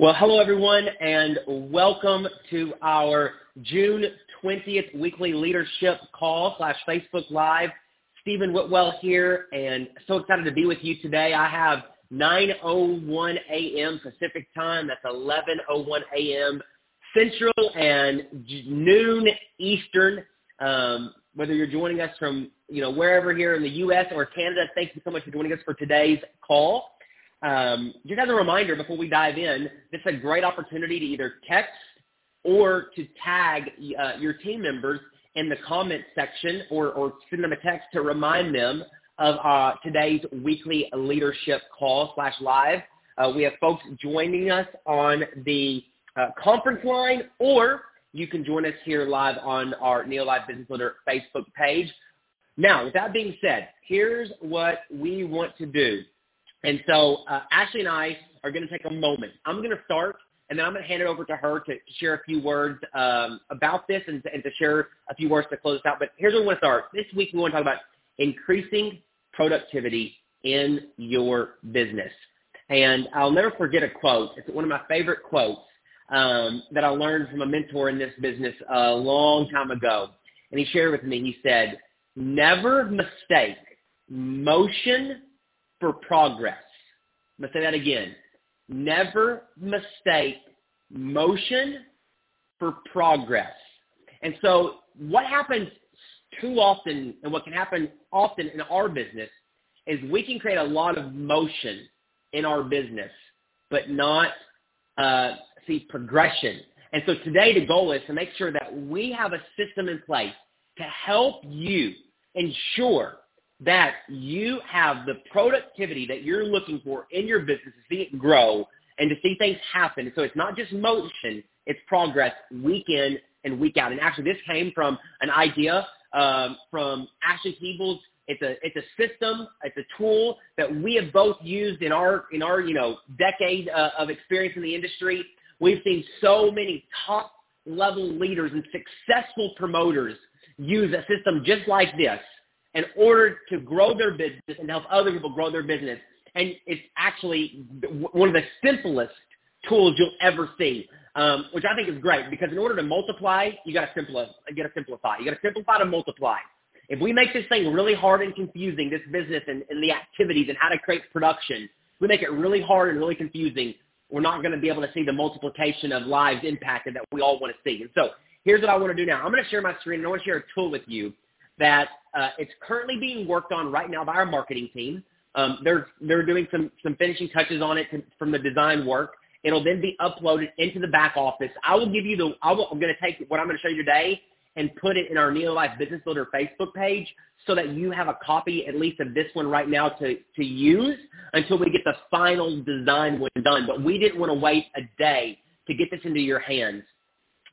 Well, hello everyone, and welcome to our June 20th weekly leadership call slash Facebook Live. Stephen Whitwell here, and so excited to be with you today. I have 9:01 a.m. Pacific time. That's 11:01 a.m. Central and noon Eastern. Um, whether you're joining us from you know wherever here in the U.S. or Canada, thank you so much for joining us for today's call. Um, just as a reminder before we dive in, this is a great opportunity to either text or to tag uh, your team members in the comment section or, or send them a text to remind them of uh, today's weekly leadership call slash live. Uh, we have folks joining us on the uh, conference line, or you can join us here live on our Neolife Business Leader Facebook page. Now, with that being said, here's what we want to do. And so uh, Ashley and I are going to take a moment. I'm going to start, and then I'm going to hand it over to her to share a few words um, about this and, and to share a few words to close out. But here's where we want to start. This week we want to talk about increasing productivity in your business. And I'll never forget a quote. It's one of my favorite quotes um, that I learned from a mentor in this business a long time ago. And he shared with me, he said, never mistake motion for progress. I'm going to say that again. Never mistake motion for progress. And so what happens too often and what can happen often in our business is we can create a lot of motion in our business, but not uh, see progression. And so today the goal is to make sure that we have a system in place to help you ensure that you have the productivity that you're looking for in your business to see it grow and to see things happen. So it's not just motion, it's progress week in and week out. And actually this came from an idea um, from Ashley Peebles. It's a it's a system, it's a tool that we have both used in our in our you know decade uh, of experience in the industry. We've seen so many top level leaders and successful promoters use a system just like this in order to grow their business and help other people grow their business. And it's actually one of the simplest tools you'll ever see, um, which I think is great because in order to multiply, you got to simplify. You got to simplify. You got to simplify to multiply. If we make this thing really hard and confusing, this business and, and the activities and how to create production, we make it really hard and really confusing. We're not going to be able to see the multiplication of lives impacted that we all want to see. And so here's what I want to do now. I'm going to share my screen and I want to share a tool with you that uh, it's currently being worked on right now by our marketing team. Um, they're they're doing some some finishing touches on it to, from the design work. It'll then be uploaded into the back office. I will give you the. I will, I'm going to take what I'm going to show you today and put it in our Neolife Business Builder Facebook page so that you have a copy at least of this one right now to, to use until we get the final design one done. But we didn't want to wait a day to get this into your hands.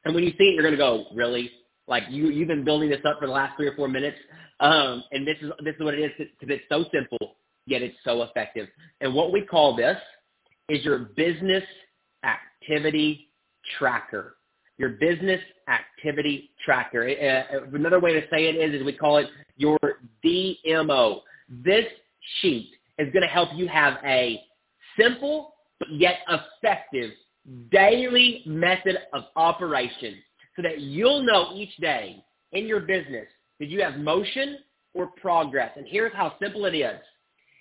And when you see it, you're going to go, really? Like you, you've been building this up for the last three or four minutes, um, and this is this is what it is because it's so simple yet it's so effective. And what we call this is your business activity tracker. Your business activity tracker. Uh, another way to say it is, is we call it your DMO. This sheet is going to help you have a simple but yet effective daily method of operation so that you'll know each day in your business, did you have motion or progress? And here's how simple it is.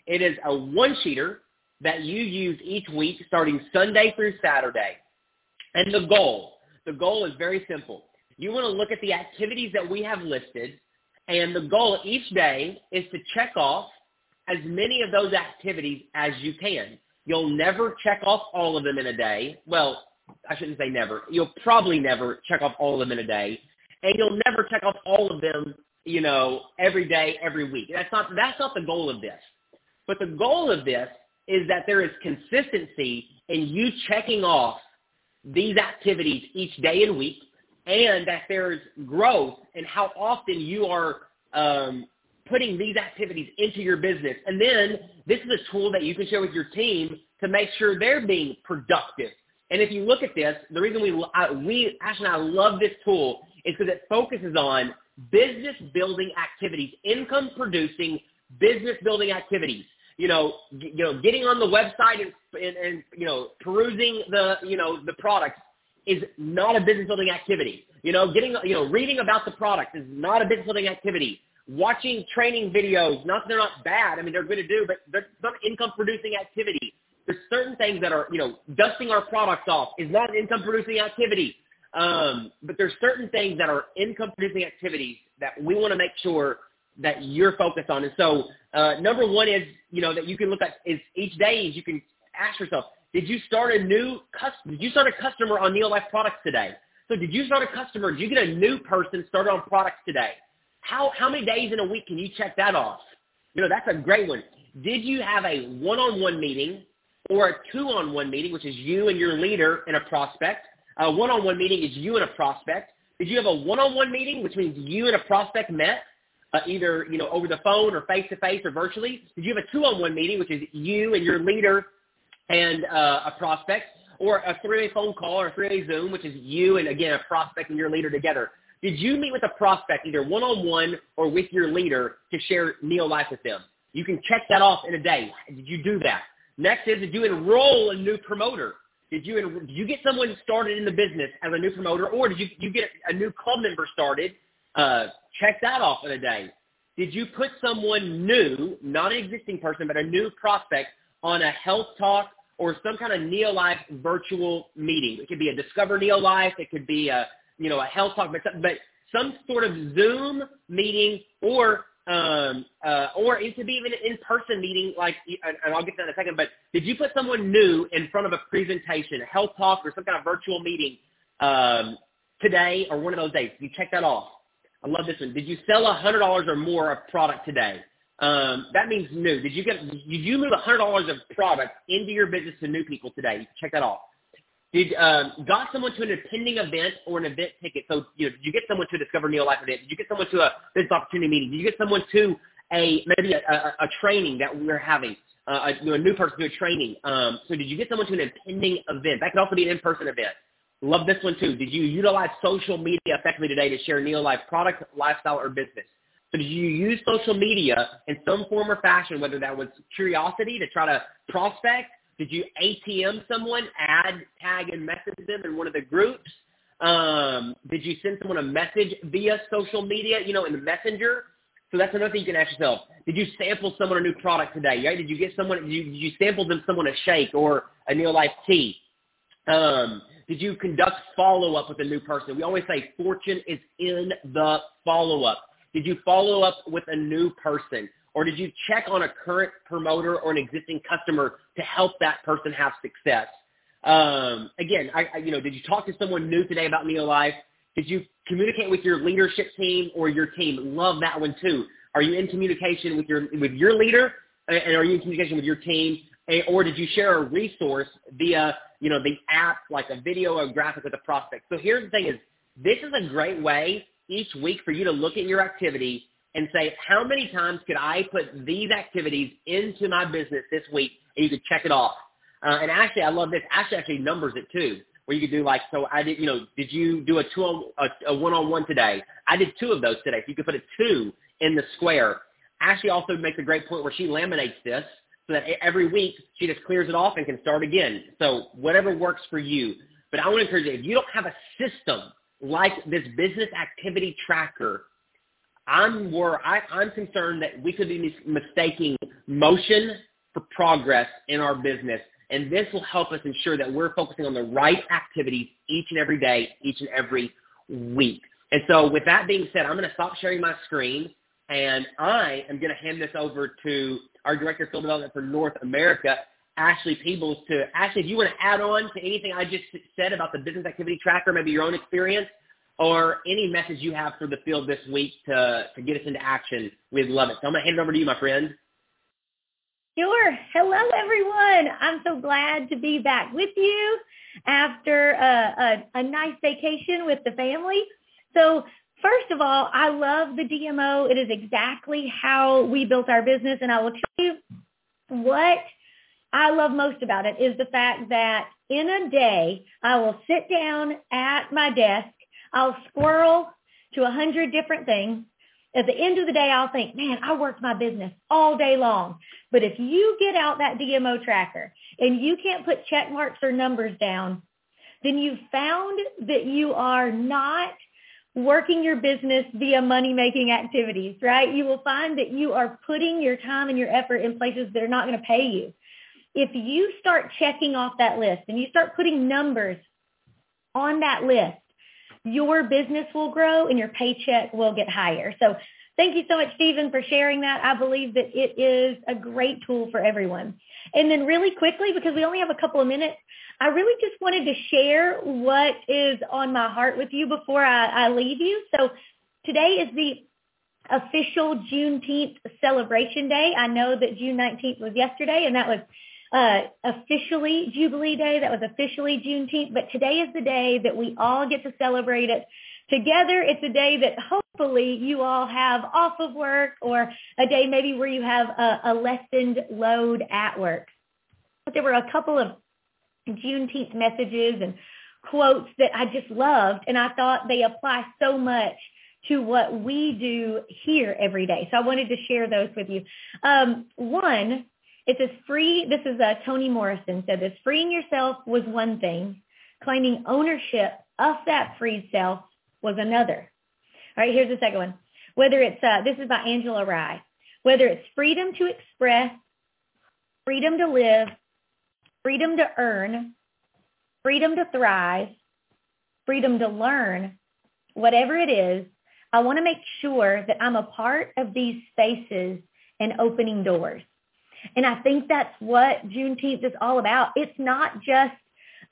It is a one-sheeter that you use each week starting Sunday through Saturday. And the goal, the goal is very simple. You want to look at the activities that we have listed, and the goal each day is to check off as many of those activities as you can. You'll never check off all of them in a day. Well, I shouldn't say never. You'll probably never check off all of them in a day, and you'll never check off all of them, you know, every day, every week. That's not that's not the goal of this. But the goal of this is that there is consistency in you checking off these activities each day and week, and that there's growth in how often you are um, putting these activities into your business. And then this is a tool that you can share with your team to make sure they're being productive and if you look at this, the reason we, I, we, Ash and I love this tool is because it focuses on business building activities, income producing business building activities. you know, g- you know, getting on the website and, and, and you know, perusing the, you know, the products is not a business building activity. You know, getting, you know, reading about the product is not a business building activity. Watching training videos, not they're not bad. I mean, they're good to do, but they're not income producing activity. Certain things that are, you know, dusting our products off is not an income producing activity. Um, but there's certain things that are income producing activities that we want to make sure that you're focused on. And so, uh, number one is, you know, that you can look at is each day you can ask yourself, did you start a new customer? Did you start a customer on Neolife products today? So did you start a customer? Did you get a new person started on products today? How, how many days in a week can you check that off? You know, that's a great one. Did you have a one-on-one meeting or a two-on-one meeting, which is you and your leader and a prospect? A one-on-one meeting is you and a prospect. Did you have a one-on-one meeting, which means you and a prospect met? uh, either you know over the phone or face to face or virtually? Did you have a two-on-one meeting, which is you and your leader and uh, a prospect, or a three-way phone call or a three-way Zoom, which is you and again a prospect and your leader together? Did you meet with a prospect either one-on-one or with your leader to share Neolife with them? You can check that off in a day. Did you do that? Next is, did you enroll a new promoter? Did you did you get someone started in the business as a new promoter, or did you you get a new club member started uh, check that off in a day. Did you put someone new, not an existing person, but a new prospect on a health talk or some kind of Neolife virtual meeting? It could be a Discover Neolife. It could be a, you know, a health talk, but, but some sort of Zoom meeting or um, uh, or it could be even an in-person meeting, like, and I'll get to that in a second, but did you put someone new in front of a presentation, a health talk or some kind of virtual meeting um, today or one of those days? You check that off. I love this one. Did you sell a hundred dollars or more of product today? Um, that means new. Did you get? Did you move a hundred dollars of product into your business to new people today? Check that off. Did um, got someone to an impending event or an event ticket? So you know, did you get someone to a Discover Neolife event? Did you get someone to a business opportunity meeting? Did you get someone to a maybe a, a, a training that we're having? Uh, a, you know, a new person to a training. Um, so did you get someone to an impending event? That could also be an in-person event. Love this one too. Did you utilize social media effectively today to share Neolife product, lifestyle, or business? So did you use social media in some form or fashion, whether that was curiosity to try to prospect? Did you ATM someone, add, tag, and message them in one of the groups? Um, did you send someone a message via social media, you know, in the messenger? So that's another thing you can ask yourself. Did you sample someone a new product today? Right? Did you get someone, did you, did you sample them someone a shake or a Neolife tea? Um, did you conduct follow-up with a new person? We always say fortune is in the follow-up. Did you follow up with a new person? Or did you check on a current promoter or an existing customer to help that person have success? Um, again, I, I, you know, did you talk to someone new today about Neolife? Did you communicate with your leadership team or your team? Love that one too. Are you in communication with your with your leader, and are you in communication with your team? or did you share a resource via, you know, the app, like a video or graphic with a prospect? So here's the thing is, this is a great way each week for you to look at your activity and say, how many times could I put these activities into my business this week? And you could check it off. Uh, and actually, I love this. Ashley actually numbers it too, where you could do like, so I did, you know, did you do a two on, a, a one-on-one today? I did two of those today. So you could put a two in the square. Ashley also makes a great point where she laminates this so that every week she just clears it off and can start again. So whatever works for you. But I want to encourage you, if you don't have a system like this business activity tracker, I'm I, I'm concerned that we could be mistaking motion for progress in our business. And this will help us ensure that we're focusing on the right activities each and every day, each and every week. And so with that being said, I'm going to stop sharing my screen and I am going to hand this over to our Director of Field Development for North America, Ashley Peebles. To Ashley, if you want to add on to anything I just said about the business activity tracker, maybe your own experience, or any message you have for the field this week to, to get us into action, we'd love it. So I'm going to hand it over to you, my friend. Sure. Hello, everyone. I'm so glad to be back with you after a, a, a nice vacation with the family. So First of all, I love the DMO. It is exactly how we built our business. And I will tell you what I love most about it is the fact that in a day, I will sit down at my desk. I'll squirrel to a hundred different things. at the end of the day, I'll think, man, I worked my business all day long. But if you get out that DMO tracker and you can't put check marks or numbers down, then you've found that you are not working your business via money-making activities, right? You will find that you are putting your time and your effort in places that are not going to pay you. If you start checking off that list and you start putting numbers on that list, your business will grow and your paycheck will get higher. So thank you so much, Stephen, for sharing that. I believe that it is a great tool for everyone. And then really quickly, because we only have a couple of minutes, I really just wanted to share what is on my heart with you before I, I leave you. So today is the official Juneteenth celebration day. I know that June 19th was yesterday, and that was uh, officially Jubilee Day. That was officially Juneteenth. But today is the day that we all get to celebrate it together. It's a day that hopefully you all have off of work or a day maybe where you have a, a lessened load at work. But there were a couple of Juneteenth messages and quotes that I just loved, and I thought they apply so much to what we do here every day. So I wanted to share those with you. Um, one, it says free, this is uh, Toni Morrison said this, freeing yourself was one thing. Claiming ownership of that freed self was another. All right, here's the second one. Whether it's, uh, this is by Angela Rye, whether it's freedom to express, freedom to live, freedom to earn, freedom to thrive, freedom to learn, whatever it is, I want to make sure that I'm a part of these spaces and opening doors. And I think that's what Juneteenth is all about. It's not just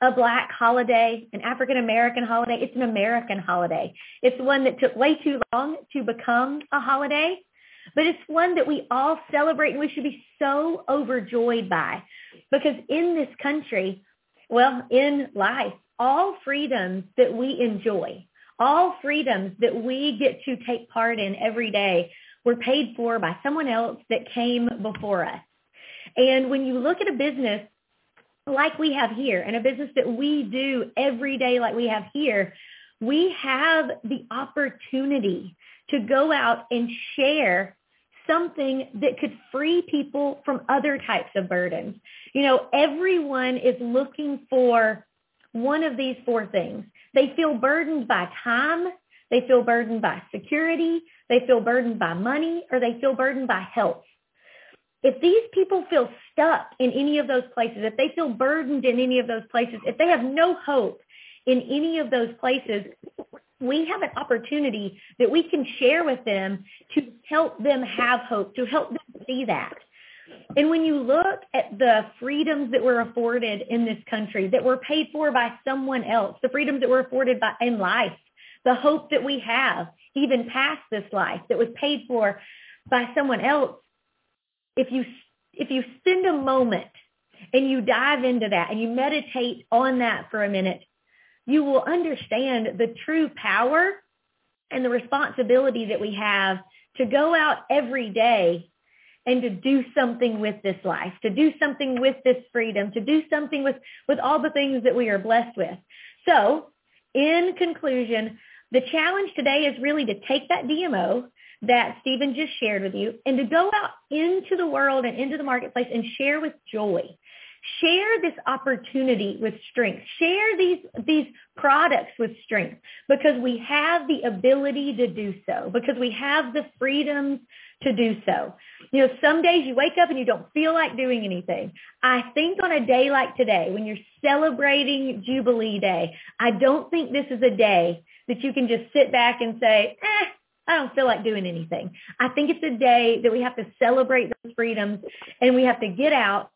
a black holiday, an African American holiday. It's an American holiday. It's one that took way too long to become a holiday, but it's one that we all celebrate and we should be so overjoyed by because in this country, well, in life, all freedoms that we enjoy, all freedoms that we get to take part in every day were paid for by someone else that came before us. And when you look at a business like we have here and a business that we do every day like we have here, we have the opportunity to go out and share something that could free people from other types of burdens. You know, everyone is looking for one of these four things. They feel burdened by time, they feel burdened by security, they feel burdened by money, or they feel burdened by health. If these people feel stuck in any of those places, if they feel burdened in any of those places, if they have no hope in any of those places, we have an opportunity that we can share with them to help them have hope, to help them see that. And when you look at the freedoms that were afforded in this country that were paid for by someone else, the freedoms that were afforded by in life, the hope that we have even past this life that was paid for by someone else, if you if you spend a moment and you dive into that and you meditate on that for a minute, you will understand the true power and the responsibility that we have to go out every day and to do something with this life, to do something with this freedom, to do something with, with all the things that we are blessed with. So in conclusion, the challenge today is really to take that DMO that Stephen just shared with you and to go out into the world and into the marketplace and share with joy. Share this opportunity with strength. Share these, these products with strength because we have the ability to do so, because we have the freedoms to do so. You know, some days you wake up and you don't feel like doing anything. I think on a day like today, when you're celebrating Jubilee Day, I don't think this is a day that you can just sit back and say, eh, I don't feel like doing anything. I think it's a day that we have to celebrate those freedoms and we have to get out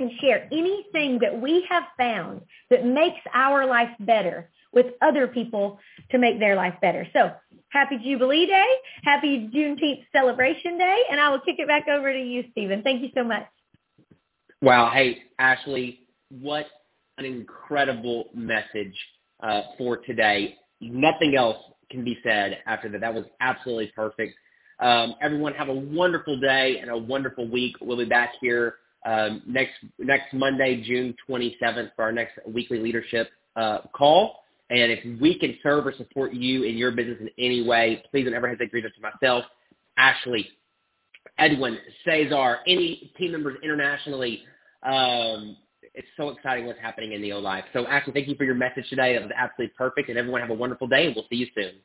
and share anything that we have found that makes our life better with other people to make their life better. So happy Jubilee Day, happy Juneteenth celebration day, and I will kick it back over to you, Stephen. Thank you so much. Wow. Hey, Ashley, what an incredible message uh, for today. Nothing else can be said after that. That was absolutely perfect. Um, everyone have a wonderful day and a wonderful week. We'll be back here um, next next Monday, June 27th, for our next weekly leadership uh, call. And if we can serve or support you in your business in any way, please don't ever hesitate to reach out to myself, Ashley, Edwin, Cesar, any team members internationally. Um, it's so exciting what's happening in Neo Life. So Ashley, thank you for your message today. That was absolutely perfect. And everyone have a wonderful day, and we'll see you soon.